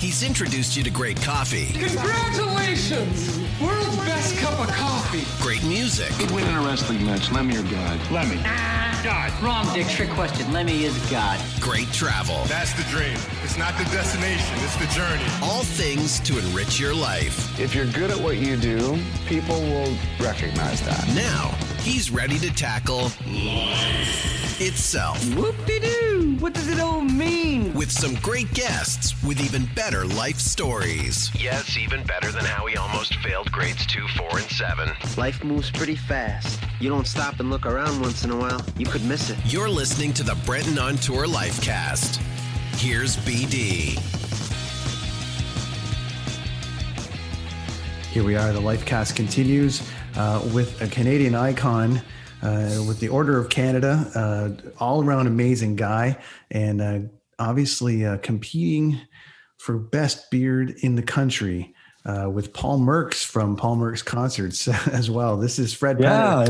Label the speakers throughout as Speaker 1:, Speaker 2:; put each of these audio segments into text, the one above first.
Speaker 1: He's introduced you to great coffee,
Speaker 2: Congratulations! World's best cup of coffee.
Speaker 1: great music,
Speaker 3: Good win in a wrestling match. Lemmy or God?
Speaker 2: Lemmy. Ah, God.
Speaker 4: Wrong, Dick. Trick question. Lemmy is God.
Speaker 1: great travel.
Speaker 5: That's the dream. It's not the destination, it's the journey.
Speaker 1: All things to enrich your life.
Speaker 3: If you're good at what you do, people will recognize that.
Speaker 1: Now, he's ready to tackle life itself
Speaker 4: Whoop-de-doo. What does it all mean?
Speaker 1: with some great guests with even better life stories. Yes, even better than how he almost failed grades 2, 4, and 7.
Speaker 6: Life moves pretty fast. You don't stop and look around once in a while, you could miss it.
Speaker 1: You're listening to the Brenton on Tour Lifecast. Here's BD.
Speaker 7: Here we are. The Lifecast continues uh, with a Canadian icon uh, with the Order of Canada, uh, all around amazing guy, and uh, obviously uh, competing for best beard in the country. Uh, with Paul Mercs from Paul Mercs Concerts as well. This is Fred.
Speaker 8: Yeah,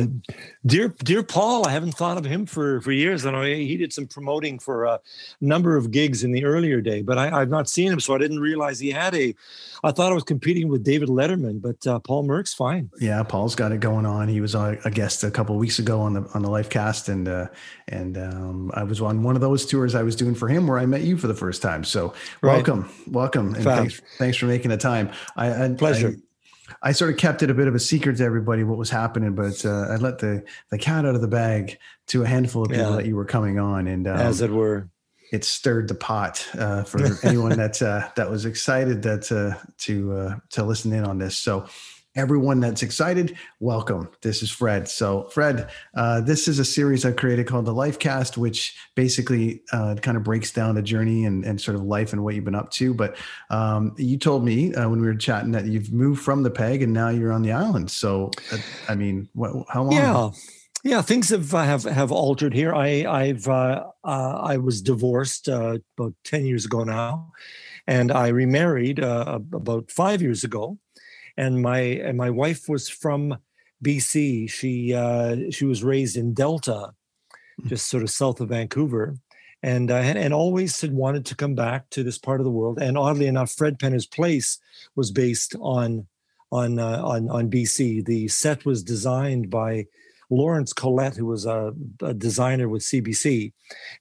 Speaker 8: dear dear Paul, I haven't thought of him for for years. I know he did some promoting for a number of gigs in the earlier day, but I, I've not seen him, so I didn't realize he had a. I thought I was competing with David Letterman, but uh, Paul Merck's fine.
Speaker 7: Yeah, Paul's got it going on. He was a, a guest a couple of weeks ago on the on the Lifecast, and uh, and um, I was on one of those tours I was doing for him where I met you for the first time. So
Speaker 8: Right.
Speaker 7: welcome, welcome, and
Speaker 8: Fab.
Speaker 7: thanks thanks for making the time. I, I
Speaker 8: Pleasure.
Speaker 7: I, I sort of kept it a bit of a secret to everybody what was happening, but uh, I let the the cat out of the bag to a handful of people
Speaker 8: Yeah.
Speaker 7: that you were coming on, and um,
Speaker 8: as it were.
Speaker 7: it stirred the pot uh, for anyone that uh, that was excited that uh, to uh, to listen in on this. So everyone that's excited, welcome. This is Fred. So Fred, uh, this is a series I've created called the Life Cast, which basically uh, kind of breaks down the journey and, and sort of life and what you've been up to. But um, you told me uh, when we were chatting that you've moved from the peg and now you're on the island. So uh, I mean, what, how long?
Speaker 8: Yeah, yeah. Things have uh, have have altered here. I I've uh, I was divorced about ten years ago now, and I remarried about five years ago, and my and my wife was from BC. She uh, she was raised in Delta, just sort of south of Vancouver. And, uh, and and always had wanted to come back to this part of the world. And oddly enough, Fred Penner's place was based on on uh, on on BC. The set was designed by Lawrence Collette, who was a, a designer with CBC,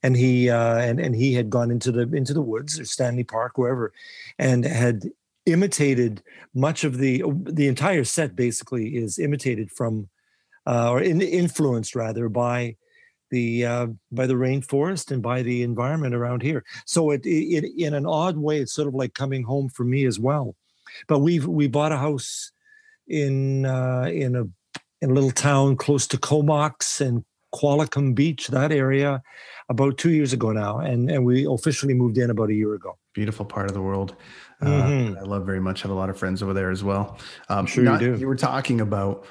Speaker 8: and he uh, and and he had gone into the into the woods or Stanley Park, wherever, and had imitated much of the the entire set. Basically, is imitated from uh, or in, influenced rather by the uh, by the rainforest and by the environment around here. So it, it in an odd way, it's sort of like coming home for me as well. But we've we bought a house in uh, in a in a little town close to Comox and Qualicum Beach, that area, about two years ago now, and and we officially moved in about a year ago.
Speaker 7: beautiful part of the world. Uh,
Speaker 8: Mhm.
Speaker 7: I love very much. Have a lot of friends over there as well. Um,
Speaker 8: sure you do.
Speaker 7: You were talking about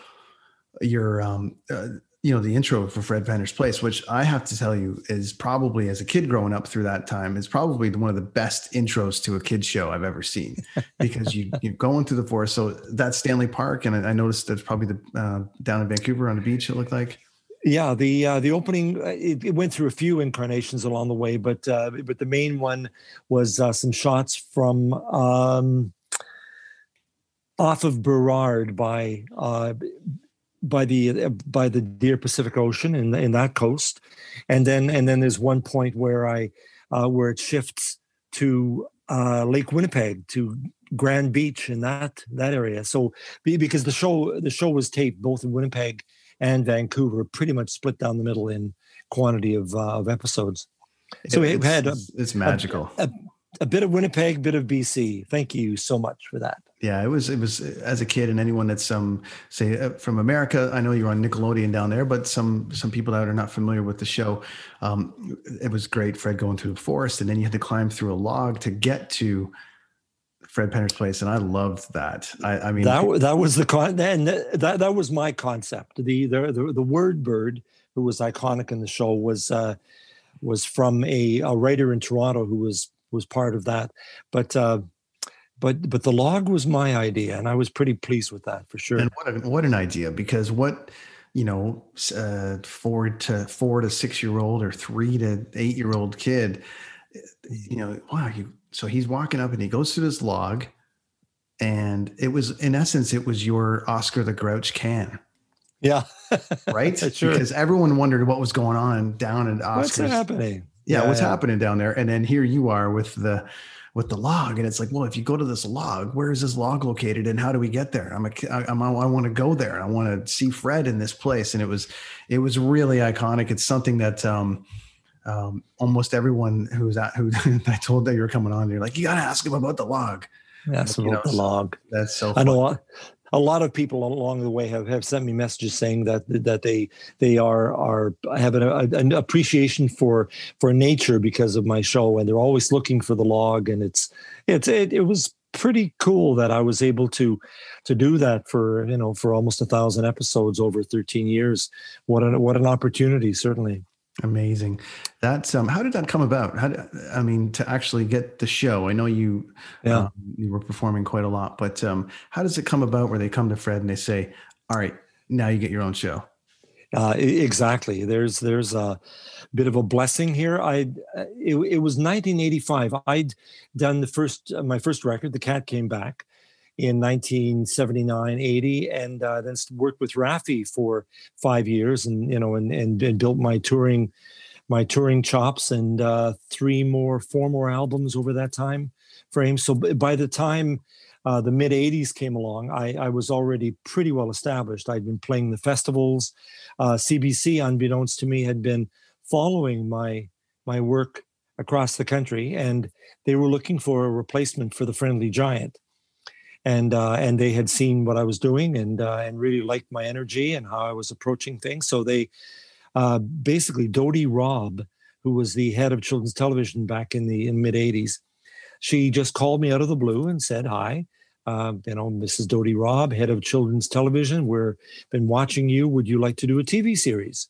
Speaker 7: your, um, uh, you know, the intro for Fred Penner's Place, which I have to tell you is probably, as a kid growing up through that time, is probably one of the best intros to a kid show I've ever seen because you you're going through the forest. So that's Stanley Park, and I, I noticed that's probably the uh, down in Vancouver on the beach. It looked like.
Speaker 8: Yeah, the uh, the opening uh, it, it went through a few incarnations along the way, but uh, but the main one was uh, some shots from um, off of Burrard by uh, by the uh, by the Deer Pacific Ocean in in that coast, and then and then there's one point where I uh, where it shifts to uh, Lake Winnipeg to Grand Beach in that that area. So because the show the show was taped both in Winnipeg and Vancouver, pretty much split down the middle in quantity of uh, of episodes. So we
Speaker 7: it's,
Speaker 8: had a,
Speaker 7: it's, magical.
Speaker 8: a bit of Winnipeg, bit of BC. Thank you so much for that.
Speaker 7: Yeah, it was. It was as a kid, and anyone that's um say uh, from America. I know you're on Nickelodeon down there, but some some people that are not familiar with the show, um, it was great. Fred going through the forest, and then you had to climb through a log to get to Fred Penner's place, and I loved that. I, I mean,
Speaker 8: that that was the con, and that that was my concept. The the the, the word bird, who was iconic in the show, was uh, was from a, a writer in Toronto who was was part of that, but. Uh, but but the log was my idea, and I was pretty pleased with that for sure.
Speaker 7: And what a, what an idea! Because what you know, uh, four to four to six year old or three to eight year old kid, you know, wow, you. So he's walking up and he goes to this log, and it was in essence, it was your Oscar the Grouch can.
Speaker 8: Yeah.
Speaker 7: right. sure. Because everyone wondered what was going on down at Oscar.
Speaker 8: What's happening?
Speaker 7: Yeah, yeah what's yeah. happening down there? And then here you are with the with the log and it's like well if you go to this log where is this log located and how do we get there i'm a I'm, i want to go there i want to see fred in this place and it was it was really iconic it's something that um, um, almost everyone who's at who i told that you were coming on you're like you got to ask him about the log
Speaker 8: Ask about know, the log.
Speaker 7: That's so.
Speaker 8: I know a lot of people along the way have, have sent me messages saying that that they they are are have an, an, appreciation for for nature because of my show and they're always looking for the log and it's it's it, it was pretty cool that I was able to to do that for you know for almost a thousand episodes over 13 years what an what an opportunity certainly
Speaker 7: Amazing. That's um. How did that come about? How? Did, I mean, to actually get the show. I know you. Yeah. Um, you were performing quite a lot, but um, how does it come about where they come to Fred and they say, "All right, now you get your own show."
Speaker 8: Uh, exactly. There's there's a bit of a blessing here. I it, it was 1985. I'd done the first my first record. The cat came back, in 1979, 80, and uh, then worked with Raffi for five years, and you know, and and, and built my touring, my touring chops, and uh, three more, four more albums over that time frame. So by the time uh, the mid 80s came along, I, I, was already pretty well established. I'd been playing the festivals. CBC, uh, unbeknownst to me, had been following my my work across the country, and they were looking for a replacement for the Friendly Giant and uh, and they had seen what I was doing and uh, and really liked my energy and how I was approaching things. So they uh, basically Dodie Robb, who was the head of children's television back in the mid '80s, she just called me out of the blue and said, "Hi." Uh, you know, Mrs. Dodie Robb, head of children's television. We've been watching you. Would you like to do a TV series?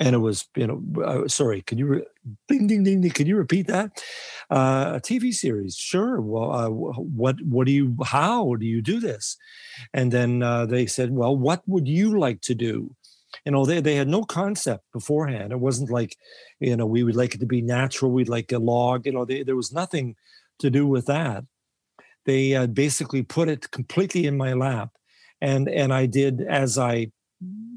Speaker 8: and it was you know uh, sorry could you re- ding ding ding ding could you repeat that uh, a tv series. Sure well uh, what what do you how do you do this? And then uh, they said well what would you like to do? You know they, they had no concept beforehand. It wasn't like you know we would like it to be natural we'd like a log you know they, there was nothing to do with that. They basically put it completely in my lap and and i did as i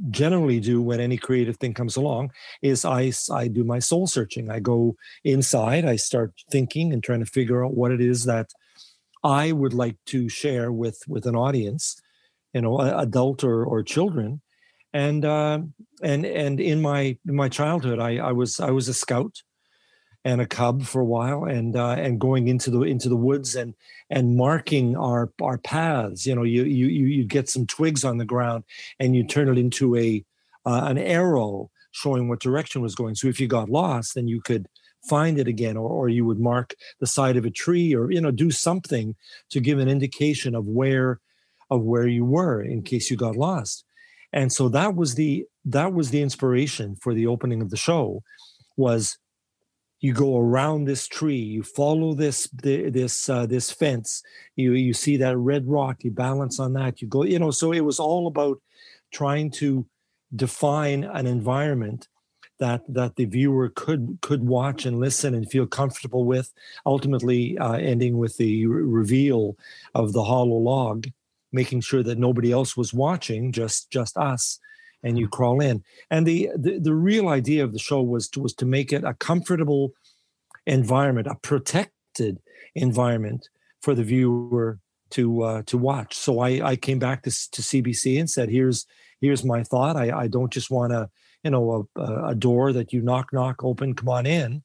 Speaker 8: generally do when any creative thing comes along is I, I do my soul searching. I go inside, I start thinking and trying to figure out what it is that I would like to share with with an audience, you know, adult or or children. And uh, and and in my in my childhood, I, I was I was a scout and a cub for a while and uh, and going into the into the woods and and marking our our paths. You know you you you get some twigs on the ground and you turn it into a uh, an arrow showing what direction was going. So if you got lost then you could find it again or, or you would mark the side of a tree or you know do something to give an indication of where of where you were in case you got lost. And so that was the that was the inspiration for the opening of the show was you go around this tree you follow this this uh, this fence you you see that red rock you balance on that you go you know so it was all about trying to define an environment that that the viewer could could watch and listen and feel comfortable with ultimately uh, ending with the re- reveal of the hollow log making sure that nobody else was watching just just us and you crawl in. And the, the, the real idea of the show was to, was to make it a comfortable environment, a protected environment for the viewer to uh, to watch. So I, I came back to, to CBC and said, here's here's my thought. I, I don't just want a you know a, a door that you knock knock open, come on in.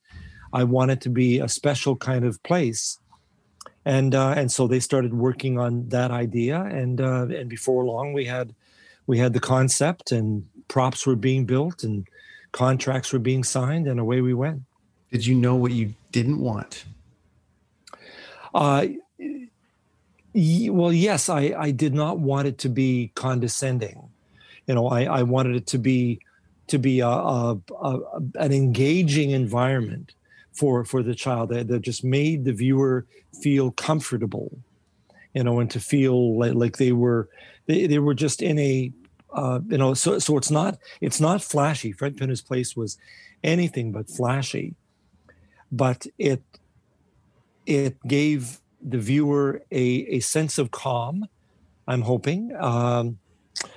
Speaker 8: I want it to be a special kind of place and uh, and so they started working on that idea, and uh, and before long we had we had the concept, and props were being built, and contracts were being signed, and away we went.
Speaker 7: Did you know what you didn't want?
Speaker 8: Uh, well, yes, I, I did not want it to be condescending. You know, I, I wanted it to be to be a, a, a an engaging environment for for the child that, that just made the viewer feel comfortable, you know, and to feel like, like they were they, they were just in a uh, you know so so it's not it's not flashy. Fred Penner's place was anything but flashy, but it it gave the viewer a, a sense of calm. I'm hoping, um,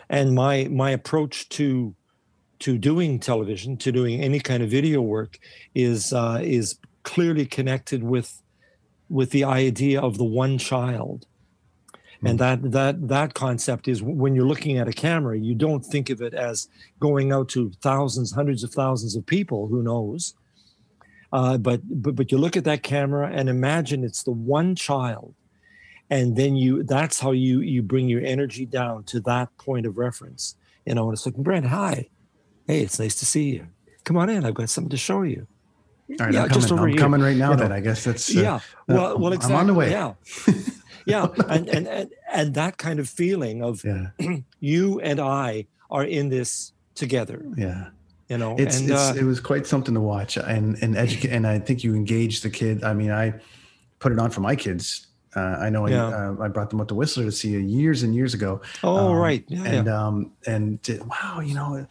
Speaker 8: and my my approach to to doing television, to doing any kind of video work, is uh, is clearly connected with with the idea of the one child. And hmm. that that that concept is when you're looking at a camera, you don't think of it as going out to thousands, hundreds of thousands of people. Who knows? Uh, but, but but you look at that camera and imagine it's the one child, and then you that's how you you bring your energy down to that point of reference. You know, and it's like Brent, hi, hey, it's nice to see you. Come on in. I've got something to show you.
Speaker 7: All right, yeah, I'm, coming, I'm coming right now. You know, then I guess that's
Speaker 8: uh, yeah. Well, well, exactly.
Speaker 7: I'm on the way.
Speaker 8: Yeah, yeah, and, and and and that kind of feeling of yeah. you and I are in this together.
Speaker 7: Yeah,
Speaker 8: you know
Speaker 7: it's, and, it's uh, it was quite something to watch and and educate and i think you engaged the kid i mean i put it on for my kids uh, I know yeah. I, uh, I brought them up to Whistler to see you years and years ago.
Speaker 8: Oh,
Speaker 7: um,
Speaker 8: right. Yeah,
Speaker 7: and, yeah. um, and did, wow, you know,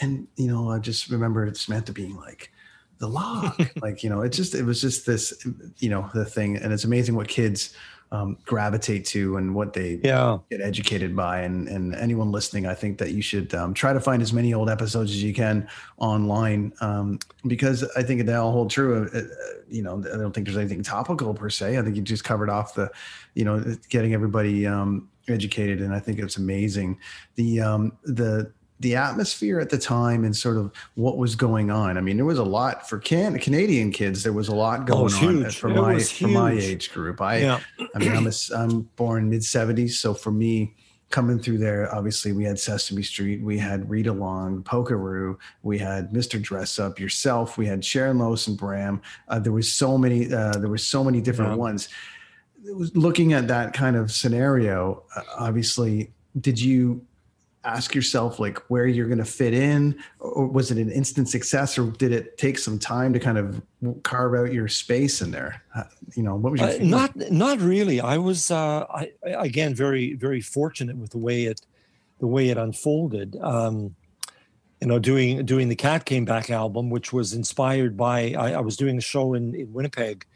Speaker 7: and, you know, I just remember Samantha being like, the log, like, you know, it just, it was just this, you know, the thing. And it's amazing what kids, um, gravitate to and what they
Speaker 8: yeah.
Speaker 7: get educated by. And, and anyone listening, I think that you should um, try to find as many old episodes as you can online um, because I think they all hold true. Uh, uh, you know, I don't think there's anything topical per se. I think you just covered off the, you know, getting everybody um, educated, and I think it's amazing. The um, the the atmosphere at the time and sort of what was going on. I mean, there was a lot for can Canadian kids. There was a lot oh, going oh, on for it my for my age group. I yeah. I mean, I'm a, I'm born mid '70s, so for me, coming through there, obviously we had Sesame Street, we had Read Along, Polkaroo, we had Mr. Dress Up, yourself, we had Sharon Lois and Bram. Uh, there was so many. Uh, there were so many different yeah. ones. Looking at that kind of scenario, uh, obviously, did you ask yourself like where you're going to fit in or was it an instant success or did it take some time to kind of carve out your space in there? You know what was your
Speaker 8: uh, not not really. I was uh I, again very very fortunate with the way it the way it unfolded. Um you know doing doing the cat came back album which was inspired by i, I was doing a show in in winnipeg.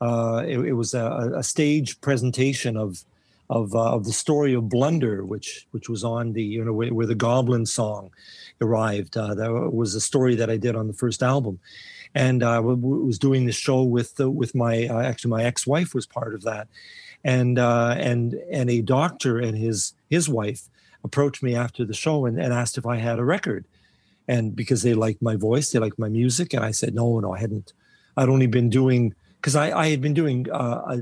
Speaker 8: Uh it, it was a, a stage presentation of of uh, of the story of Blunder, which which was on the you know where, where the Goblin song arrived. Uh, that was a story that I did on the first album, and I uh, was doing the show with with my uh, actually my ex wife was part of that, and uh, and and a doctor and his his wife approached me after the show and, and asked if I had a record, and because they liked my voice, they liked my music, and I said no, no, I hadn't. I'd only been doing because I, I had been doing uh,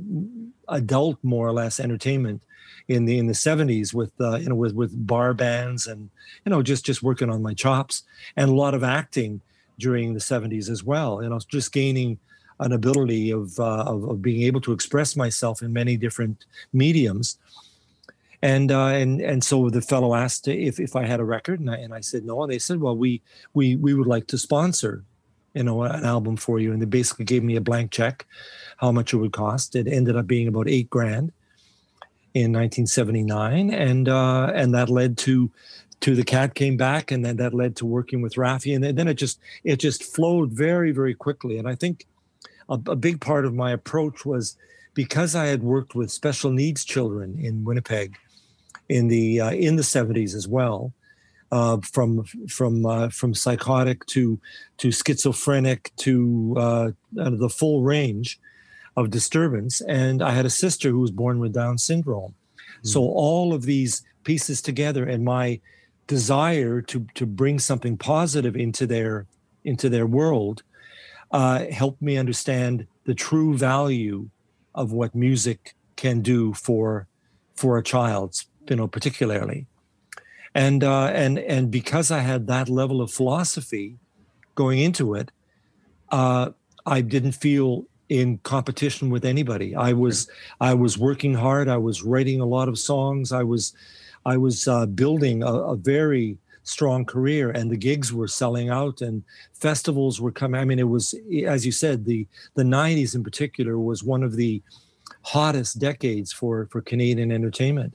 Speaker 8: adult more or less entertainment in the in the 70s with uh, you know with with bar bands and you know just just working on my chops and a lot of acting during the 70s as well. You know just gaining an ability of, uh, of, of being able to express myself in many different mediums. And uh, and and so the fellow asked if, if I had a record and I, and I said no. And they said well we we we would like to sponsor you know an album for you and they basically gave me a blank check how much it would cost. It ended up being about eight grand in 1979 and uh, and that led to to the cat came back and then that led to working with Raffi and then it just it just flowed very very quickly. And I think a, a big part of my approach was because I had worked with special needs children in Winnipeg in the uh, in the 70s as well uh, from from uh, from psychotic to to schizophrenic to uh, the full range of disturbance. And I had a sister who was born with Down syndrome. Mm-hmm. So all of these pieces together, and my desire to to bring something positive into their into their world uh, helped me understand the true value of what music can do for for a child, you know, particularly. And uh, and and because I had that level of philosophy going into it, uh, I didn't feel in competition with anybody. I was I was working hard. I was writing a lot of songs. I was I was uh, building a, a, very strong career, and the gigs were selling out, and festivals were coming. I mean, it was as you said, the the '90s in particular was one of the hottest decades for for Canadian entertainment.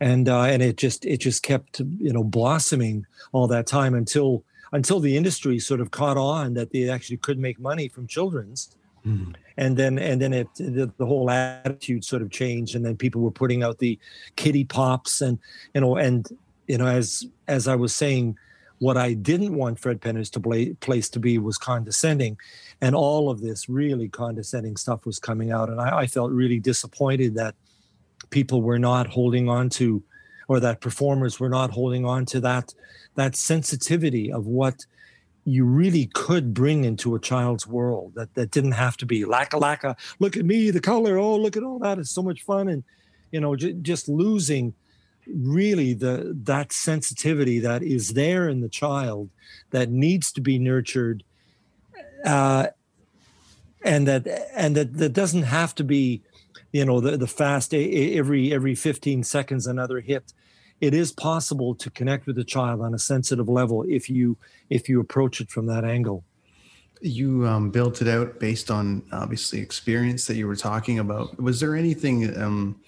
Speaker 8: And uh, and it just it just kept you know blossoming all that time until until the industry sort of caught on that they actually could make money from children's mm. and then and then it the, the, whole attitude sort of changed and then people were putting out the kitty pops and you know and you know as as i was saying what i didn't want fred penner's to play, place to be was condescending and all of this really condescending stuff was coming out and I, I felt really disappointed that people were not holding on to or that performers were not holding on to that that sensitivity of what you really could bring into a child's world that that didn't have to be lacka lacka look at me the color oh look at all that it's so much fun and you know j- just losing really the that sensitivity that is there in the child that needs to be nurtured uh, and that and that that doesn't have to be you know the the fast every every 15 seconds another hit. It is possible to connect with a child on a sensitive level if you if you approach it from that angle.
Speaker 7: You um, built it out based on obviously experience that you were talking about. Was there anything um,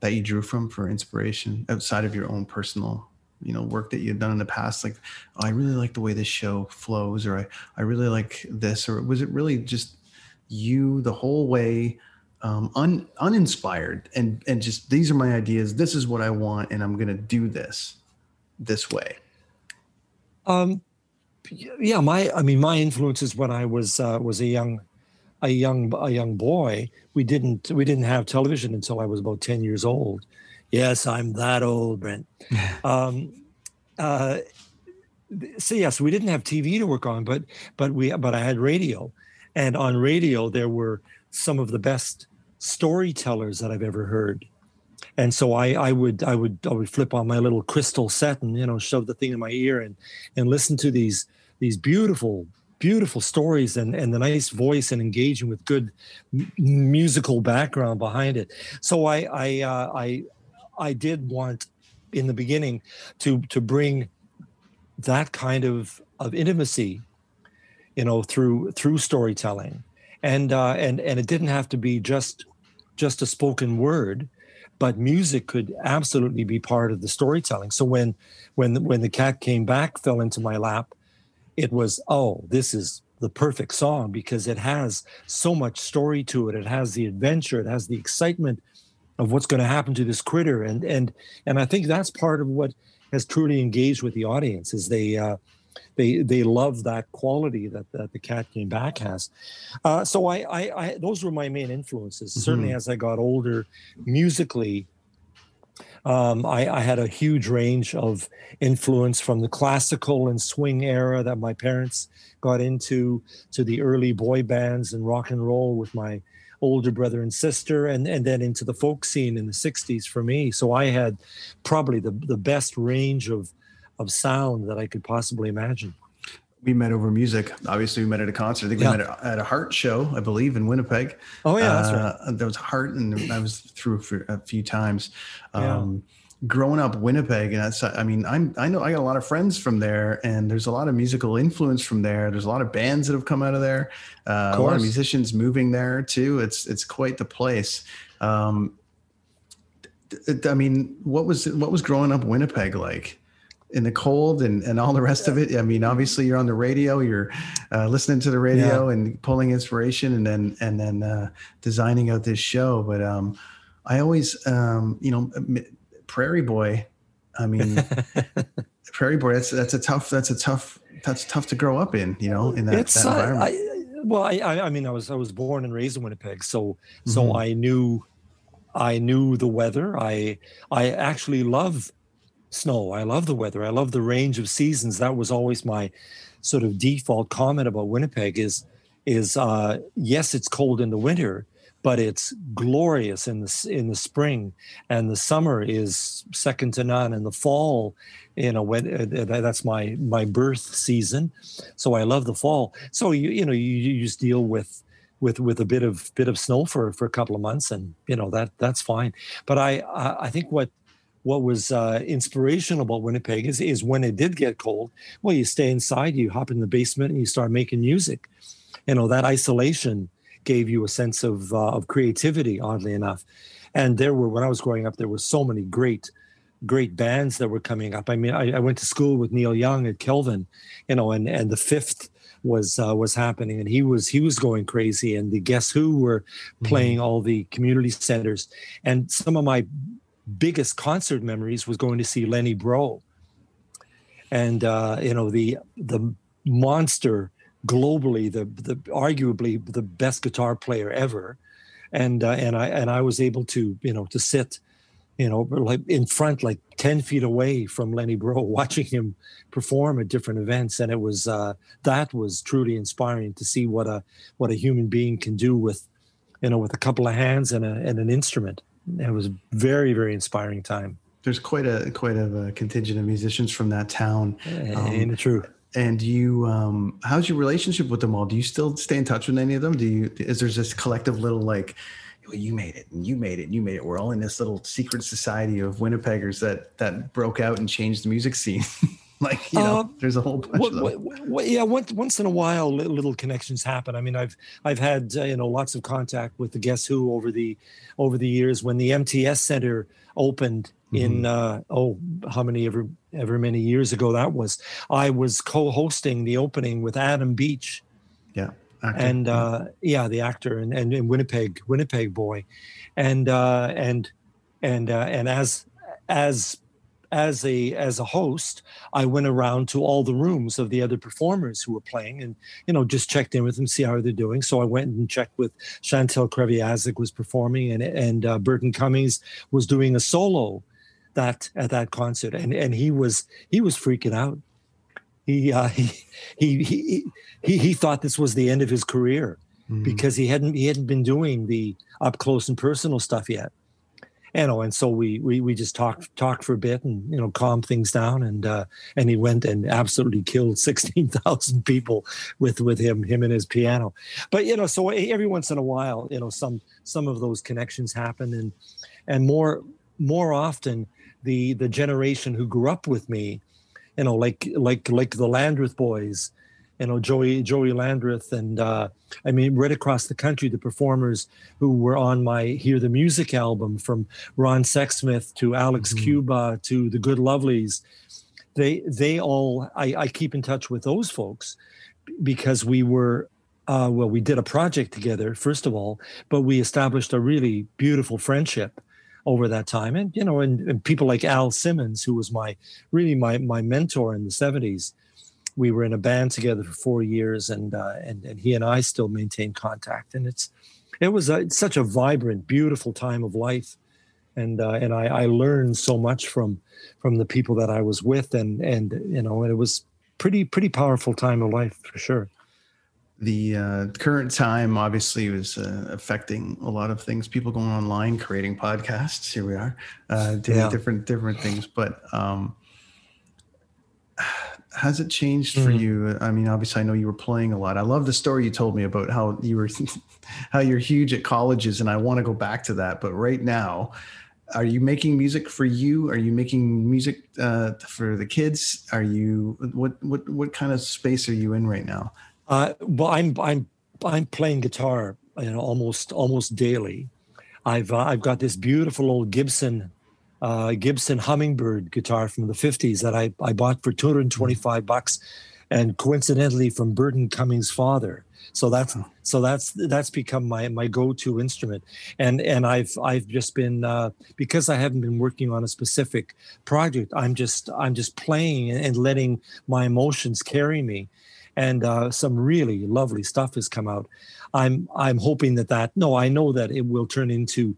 Speaker 7: that you drew from for inspiration outside of your own personal you know work that you've done in the past? Like oh, i really like the way this show flows or i, I really like this or was it really just you the whole way um, un, uninspired and and just these are my ideas. This is what I want, and I'm going to do this this way.
Speaker 8: Um, yeah, my I mean, my influences when I was uh, was a young a young a young boy. We didn't we didn't have television until I was about ten years old. Yes, I'm that old, Brent. um, uh, so yes, we didn't have TV to work on, but but we but I had radio, and on radio there were some of the best storytellers that I've ever heard. And so I, I would I would I would flip on my little crystal set and you know shove the thing in my ear and and listen to these these beautiful beautiful stories and and the nice voice and engaging with good musical background behind it. So I I uh, I I did want in the beginning to to bring that kind of of intimacy, you know, through through storytelling, and uh, and and it didn't have to be just just a spoken word but music could absolutely be part of the storytelling. So when when when the cat came back fell into my lap it was oh this is the perfect song because it has so much story to it. It has the adventure. It has the excitement of what's going to happen to this critter. And and and i think that's part of what has truly engaged with the audience is they uh, they they love that quality that, that the cat came back has. Uh, so I, I, I, those were my main influences. Mm-hmm. Certainly, as I got older, musically, um, I, I, had a huge range of influence from the classical and swing era that my parents got into to the early boy bands and rock and roll with my older brother and sister and, and then into the folk scene in the 60s for me so i had probably the, the best range of of sound that I could possibly imagine.
Speaker 7: We met over music. Obviously, we met at a concert. I think we yeah. met at a Heart show, I believe, in Winnipeg.
Speaker 8: Oh yeah, that's right. Uh,
Speaker 7: there was Heart, and I was through for a few times. Um, yeah growing up Winnipeg, and that's I mean I'm I know I got a lot of friends from there, and there's a lot of musical influence from there. There's a lot of bands that have come out of there, uh, of a lot of musicians moving there too. It's it's quite the place. Um, I mean, what was what was growing up Winnipeg like? In the cold and, and all the rest yeah. of it. I mean, obviously you're on the radio, you're uh, listening to the radio yeah. and pulling inspiration and then, and then uh, designing out this show. But um, I always, um, you know, Prairie Boy, I mean, Prairie Boy, that's, that's a tough, that's a tough, that's tough to grow up in, you know, in that, that environment.
Speaker 8: I, well, I, I mean, I was, I was born and raised in Winnipeg. So, so mm-hmm. I knew, I knew the weather. I, I actually love snow. I love the weather. I love the range of seasons. That was always my sort of default comment about Winnipeg is is uh, yes, it's cold in the winter, but it's glorious in the in the spring, and the summer is second to none. And the fall, you know, when uh, that's my my birth season, so I love the fall. So you you know you, you just deal with with with a bit of bit of snow for for a couple of months, and you know that that's fine. But I I, I think what what was uh, inspirational about Winnipeg is, is when it did get cold, well, you stay inside, you hop in the basement, and you start making music. You know that isolation gave you a sense of uh, of creativity, oddly enough. And there were when I was growing up, there were so many great great bands that were coming up. I mean, I, I went to school with Neil Young at Kelvin, you know, and and the Fifth was uh, was happening, and he was he was going crazy, and the Guess Who were mm-hmm. playing mm-hmm. all the community centers, and some of my biggest concert memories was going to see Lenny Breau, and uh, you know the the monster globally, the the arguably the best guitar player ever, and uh, and I and I was able to you know to sit, you know, like in front, like ten feet away from Lenny Breau, watching him perform at different events, and it was uh, that was truly inspiring to see what a what a human being can do with, you know, with a couple of hands and a and an instrument. It was very very inspiring time.
Speaker 7: There's quite a quite a, a contingent of musicians from that town.
Speaker 8: Um, it true?
Speaker 7: and you um how's your relationship with them all do you still stay in touch with any of them do you is there this collective little like well, you made it and you made it and you made it we're all in this little secret society of winnipeggers that that broke out and changed the music scene like you know uh, there's a whole bunch what,
Speaker 8: of them. What, what, yeah once, once in a while little connections happen i mean i've i've had uh, you know lots of contact with the guess who over the over the years when the mts center opened in mm-hmm. uh, oh how many ever ever many years ago that was i was co-hosting the opening with adam beach
Speaker 7: yeah
Speaker 8: actor. and uh, yeah the actor and, and, and winnipeg winnipeg boy and uh, and and uh, and as as as a as a host i went around to all the rooms of the other performers who were playing and you know just checked in with them see how they're doing so i went and checked with chantal kreviazuk was performing and and uh, burton cummings was doing a solo that at that concert, and and he was he was freaking out. He uh, he, he he he he thought this was the end of his career mm-hmm. because he hadn't he hadn't been doing the up close and personal stuff yet. You know, and so we we we just talked talked for a bit and you know calmed things down and uh, and he went and absolutely killed sixteen thousand people with with him him and his piano. But you know, so every once in a while, you know, some some of those connections happen and and more more often the the generation who grew up with me, you know, like like like the Landreth boys, you know, Joey Joey Landreth, and uh, I mean, right across the country, the performers who were on my Hear the Music album, from Ron Sexsmith to Alex mm-hmm. Cuba to the Good Lovelies, they they all I, I keep in touch with those folks because we were uh, well, we did a project together, first of all, but we established a really beautiful friendship over that time. And, you know, and, and people like Al Simmons, who was my really my my mentor in the 70s. We were in a band together for four years, and uh, and and he and I still maintain contact. And it's it was a, such a vibrant, beautiful time of life, and uh, and I, I learned so much from from the people that I was with, and and you know, and it was pretty pretty powerful time of life for sure
Speaker 7: the uh, current time obviously was uh, affecting a lot of things people going online creating podcasts here we are uh, doing yeah. different different things but um, has it changed for you? I mean obviously i know you were playing a lot. I love the story you told me about how you were how you're huge at colleges and i want to go back to that but right now are you making music for you? Are you making music uh, for the kids? Are you what what what kind of space are you in right now?
Speaker 8: Uh, well, I'm I'm I'm playing guitar, you know, almost almost daily. I've uh, I've got this beautiful old Gibson uh, Gibson Hummingbird guitar from the 50s that I, I bought for 225 bucks and coincidentally from Burton Cummings' father. So that's so that's that's become my my go-to instrument. And and I've I've just been uh, because I haven't been working on a specific project, I'm just I'm just playing and letting my emotions carry me and uh, some really lovely stuff has come out. I'm I'm hoping that that no, I know that it will turn into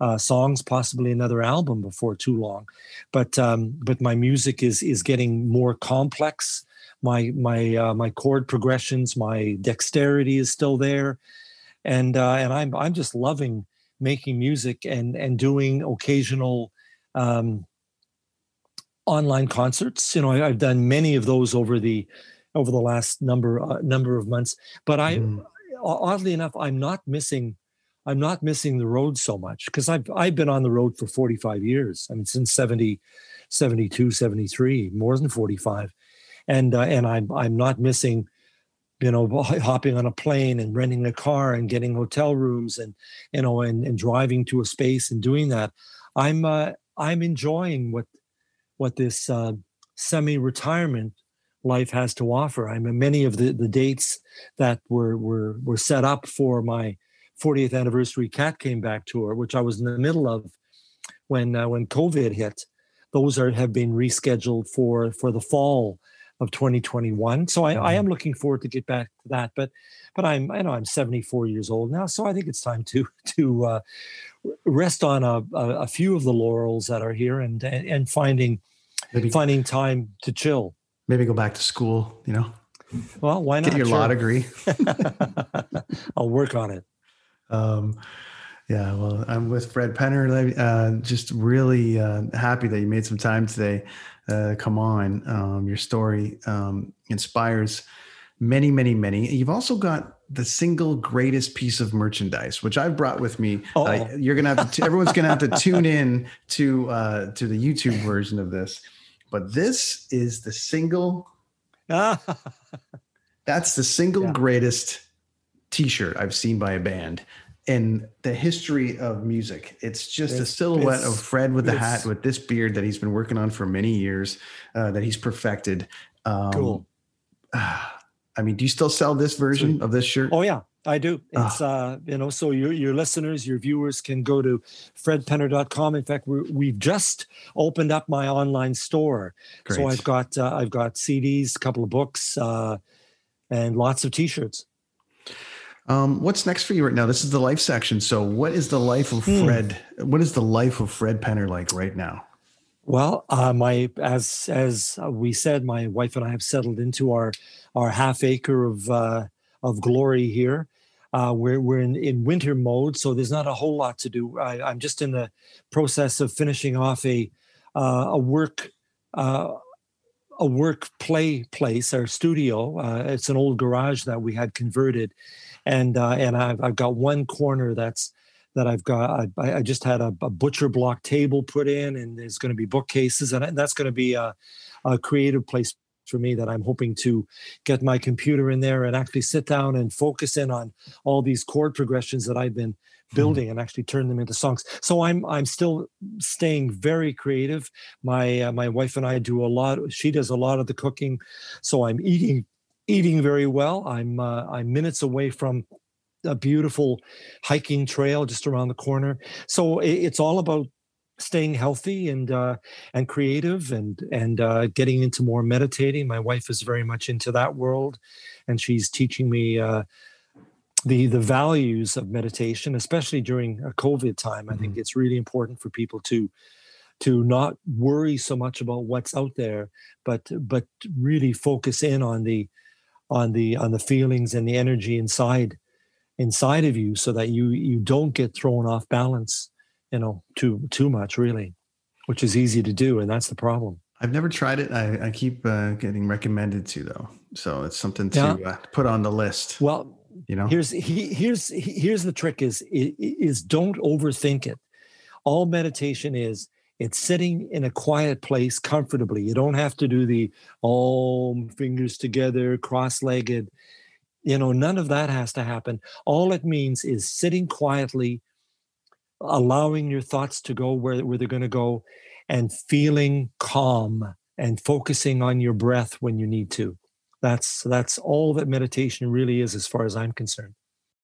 Speaker 8: uh, songs, possibly another album before too long. But um, but my music is is getting more complex. My my uh, my chord progressions, my dexterity is still there, and uh, and I'm I'm just loving making music and and doing occasional um, online concerts. You know, I, have done many of those over the over the last number uh, number of months. But I, mm. oddly enough, I'm not missing. I'm not missing the road so much because I've I've been on the road for 45 years. I mean, since 70, 72, 73, more than 45, and uh, and I'm I'm not missing you know hopping on a plane and renting a car and getting hotel rooms and you know and, and driving to a space and doing that. I'm uh, i'm enjoying what what this uh, semi-retirement life has to offer. I mean many of the the dates that were were were set up for my 40th anniversary cat came back tour which i was in the middle of when uh, when covid hit those are have been rescheduled for for the fall of 2021. So I, I, mm-hmm. am looking forward to get back to that. But but I'm I know I'm 74 years old now, so I think it's time to to uh, rest on a, a, a, few of the laurels that are here and and finding maybe, finding time to chill.
Speaker 7: Maybe go back to school. You know.
Speaker 8: Well, why not?
Speaker 7: Get your sure. law degree.
Speaker 8: I'll work on it.
Speaker 7: Um, yeah, well, I'm with Fred Penner. Uh, just really uh, happy that you made some time today uh, come on. Um, your story um, inspires many, many, many. You've also got the single greatest piece of merchandise, which I've brought with me. Uh, you're gonna have to. everyone's gonna have to tune in to uh, to the YouTube version of this. But this is the single. that's the single yeah. greatest T-shirt I've seen by a band in the history of music. It's just it's, a silhouette of Fred with the hat with this beard that he's been working on for many years, uh, that he's perfected. Um, cool. I mean, do you still sell this version of this shirt?
Speaker 8: Oh yeah, I do. Ah. It's uh, you know, so your your listeners, your viewers can go to fredpenner.com. In fact, we have just opened up my online store. Great. So I've got uh, I've got CDs, a couple of books, uh, and lots of t-shirts.
Speaker 7: Um, what's next for you right now? This is the life section. So, what is the life of hmm. Fred? What is the life of Fred Penner like right now?
Speaker 8: Well, uh, my as as we said, my wife and I have settled into our our half acre of uh, of glory here. Uh, we're we're in, in winter mode, so there's not a whole lot to do. I, am just in the process of finishing off a uh, a work uh, a work play place, our studio. Uh, it's an old garage that we had converted, and uh, and I've, I've got one corner that's that I've got. I, I just had a, a, butcher block table put in, and there's going to be bookcases, and that's going to be a, a creative place for me that I'm hoping to get my computer in there and actually sit down and focus in on all these chord progressions that I've been hmm. building and actually turn them into songs. So I'm I'm still staying very creative. My uh, my wife and I do a lot. She does a lot of the cooking, so I'm eating eating very well. I'm uh, I'm minutes away from a beautiful hiking trail just around the corner. So it, it's all about staying healthy and uh, and creative and and uh, getting into more meditating. My wife is very much into that world, and she's teaching me. Uh, the, the values of meditation, especially during a COVID time, I think mm-hmm. it's really important for people to to not worry so much about what's out there, but but really focus in on the on the on the feelings and the energy inside inside of you so that you you don't get thrown off balance you know too too much really which is easy to do and that's the problem.
Speaker 7: I've never tried it. I, I keep uh, getting recommended to though so it's something to yeah. uh, put on the list
Speaker 8: well you know? here's he, here's here's the trick is is don't overthink it. All meditation is it's sitting in a quiet place comfortably. You don't have to do the all fingers together, cross legged. You know, none of that has to happen. All it means is sitting quietly, allowing your thoughts to go where, where they're going to go, and feeling calm and focusing on your breath when you need to. That's that's all that meditation really is, as far as I'm concerned.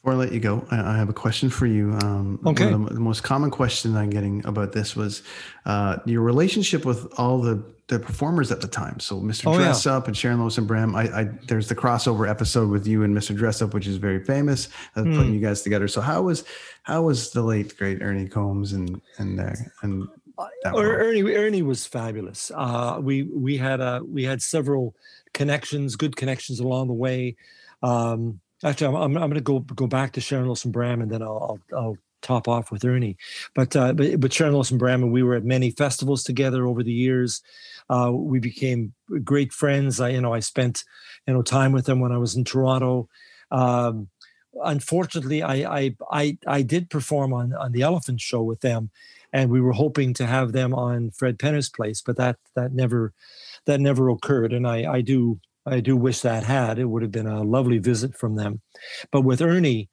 Speaker 7: Before I let you go, I, have a question for you. Um,
Speaker 8: okay.
Speaker 7: the, the, most common question I'm getting about this was uh, your relationship with all the, the performers at the time. So Mr. Oh, Dress yeah. Up and Sharon Lois and Bram. I, I, there's the crossover episode with you and Mr. Dress Up, which is very famous, uh, mm. putting you guys together. So how was how was the late great Ernie Coombs and and uh, and
Speaker 8: uh, Ernie Ernie was fabulous. Uh, we we had a we had several connections, good connections along the way. Um, actually, I'm, I'm, going to go go back to Sharon Lois and Bram, and then I'll, I'll, I'll top off with Ernie. But uh, but, but Sharon Lois and Bram and we were at many festivals together over the years. Uh, we became great friends. I you know I spent you know time with them when I was in Toronto. Um, unfortunately, I, I I I did perform on on the Elephant Show with them, and we were hoping to have them on Fred Penner's place, but that that never that never occurred. And I I do I do wish that had. It would have been a lovely visit from them. But with Ernie,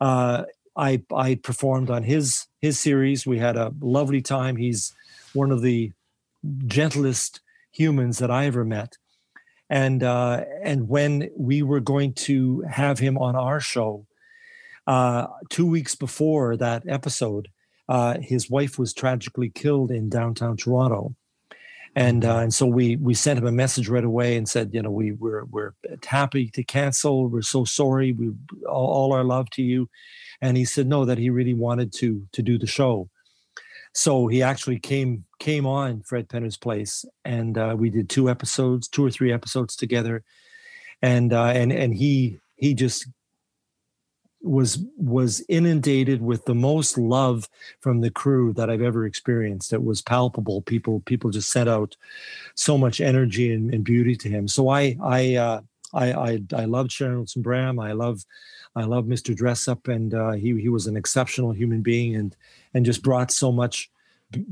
Speaker 8: uh, I I performed on his his series. We had a lovely time. He's one of the gentlest humans that I ever met. And uh, and when we were going to have him on our show, uh, two weeks before that episode, uh, his wife was tragically killed in downtown Toronto and uh, and so we we sent him a message right away and said, you know, we we're we're happy to cancel. We're so sorry. We all, all, our love to you. And he said no, that he really wanted to to do the show. So he actually came came on Fred Penner's place, and uh, we did two episodes, two or three episodes together, and uh, and and he he just was was inundated with the most love from the crew that I've ever experienced. It was palpable. People people just sent out so much energy and, and beauty to him. So I I uh, I I, I loved Sharon Lois and Bram. I love I love Mr. Dressup, and uh, he he was an exceptional human being and and just brought so much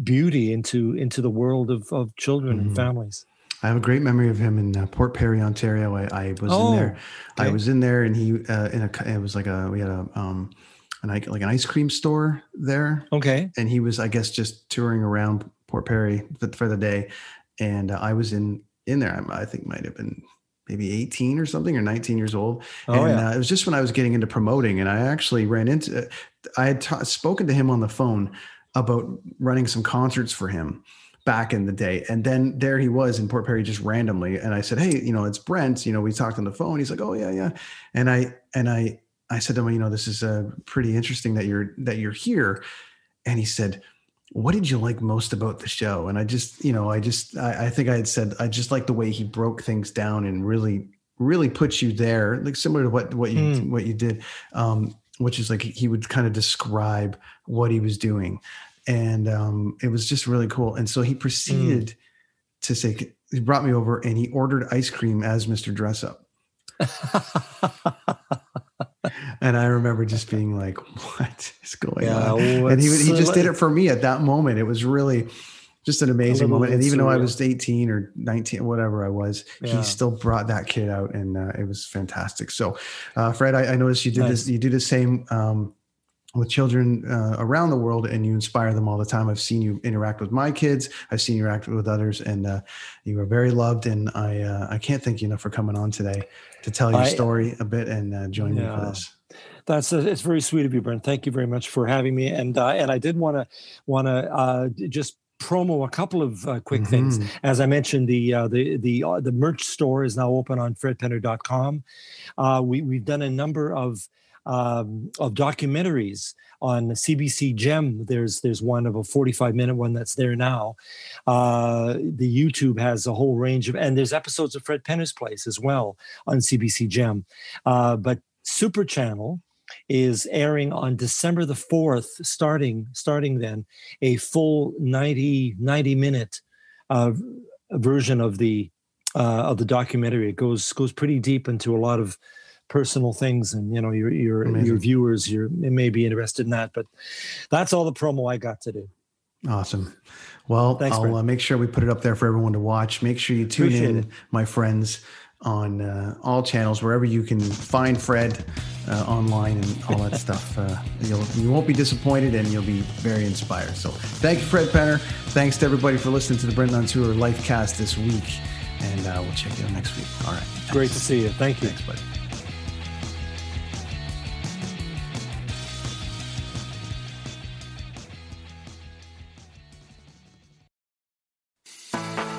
Speaker 8: beauty into into the world of of children mm-hmm. and families.
Speaker 7: I have a great memory of him in uh, Port Perry, Ontario. I, I was oh, in there. Okay. I was in there, and he uh, in a. It was like a we had a um, an like an ice cream store there.
Speaker 8: Okay.
Speaker 7: And he was, I guess, just touring around Port Perry for, the day, and uh, I was in in there. I, I think might have been maybe 18 or something or 19 years old. Oh, and yeah. uh, it was just when I was getting into promoting and I actually ran into, I had ta- spoken to him on the phone about running some concerts for him back in the day. And then there he was in Port Perry just randomly. And I said, Hey, you know, it's Brent, you know, we talked on the phone. He's like, Oh yeah, yeah. And I, and I, I said to him, you know, this is uh, pretty interesting that you're, that you're here. And he said, what did you like most about the show? And I just, you know, I just, I, I think I had said, I just like the way he broke things down and really, really put you there, like similar to what, what you, mm. what you did. Um, which is like he would kind of describe what he was doing and um, it was just really cool. And so he proceeded mm. to say, he brought me over and he ordered ice cream as Mr. Dress Up. and I remember just being like, "What is going yeah, on?" and he he just did it for me at that moment. It was really just an amazing moment. And even surreal. though I was 18 or 19, whatever I was, yeah. he still brought that kid out, and uh, it was fantastic. So, uh, Fred, I, I, noticed you did nice. this. You do the same. Um, with children uh, around the world and you inspire them all the time. I've seen you interact with my kids. I've seen you interact with others and uh, you are very loved. And I, uh, I can't thank you enough for coming on today to tell your I, story a bit and uh, join yeah. me for this.
Speaker 8: That's uh, it's very sweet of you, Brent. Thank you very much for having me. And uh, and I did want to want to just promo a couple of uh, quick mm-hmm. things. As I mentioned, the uh, the the uh, the merch store is now open on fredpenner.com. Uh, we we've done a number of um, of documentaries on CBC Gem. There's there's one of a 45 minute one that's there now. Uh, the YouTube has a whole range of, and there's episodes of Fred Penner's Place as well on CBC Gem. Uh, but Super Channel is airing on December the 4th, starting starting then a full 90 90 minute uh, version of the uh, of the documentary. It goes goes pretty deep into a lot of personal things and you know your your Amazing. your viewers you may be interested in that but that's all the promo i got to do
Speaker 7: awesome. Well Thanks, i'll uh, make sure we put it up there for everyone to watch. Make sure you tune Appreciate in it. my friends on uh, all channels wherever you can find fred uh, online and all that stuff. Uh, you'll you won't be disappointed and you'll be very inspired. So thank you fred penner. Thanks to everybody for listening to the brendan on tour life cast this week and uh, we'll check you out next week. All right. Thanks.
Speaker 8: great to see you. Thank you.
Speaker 7: Thanks buddy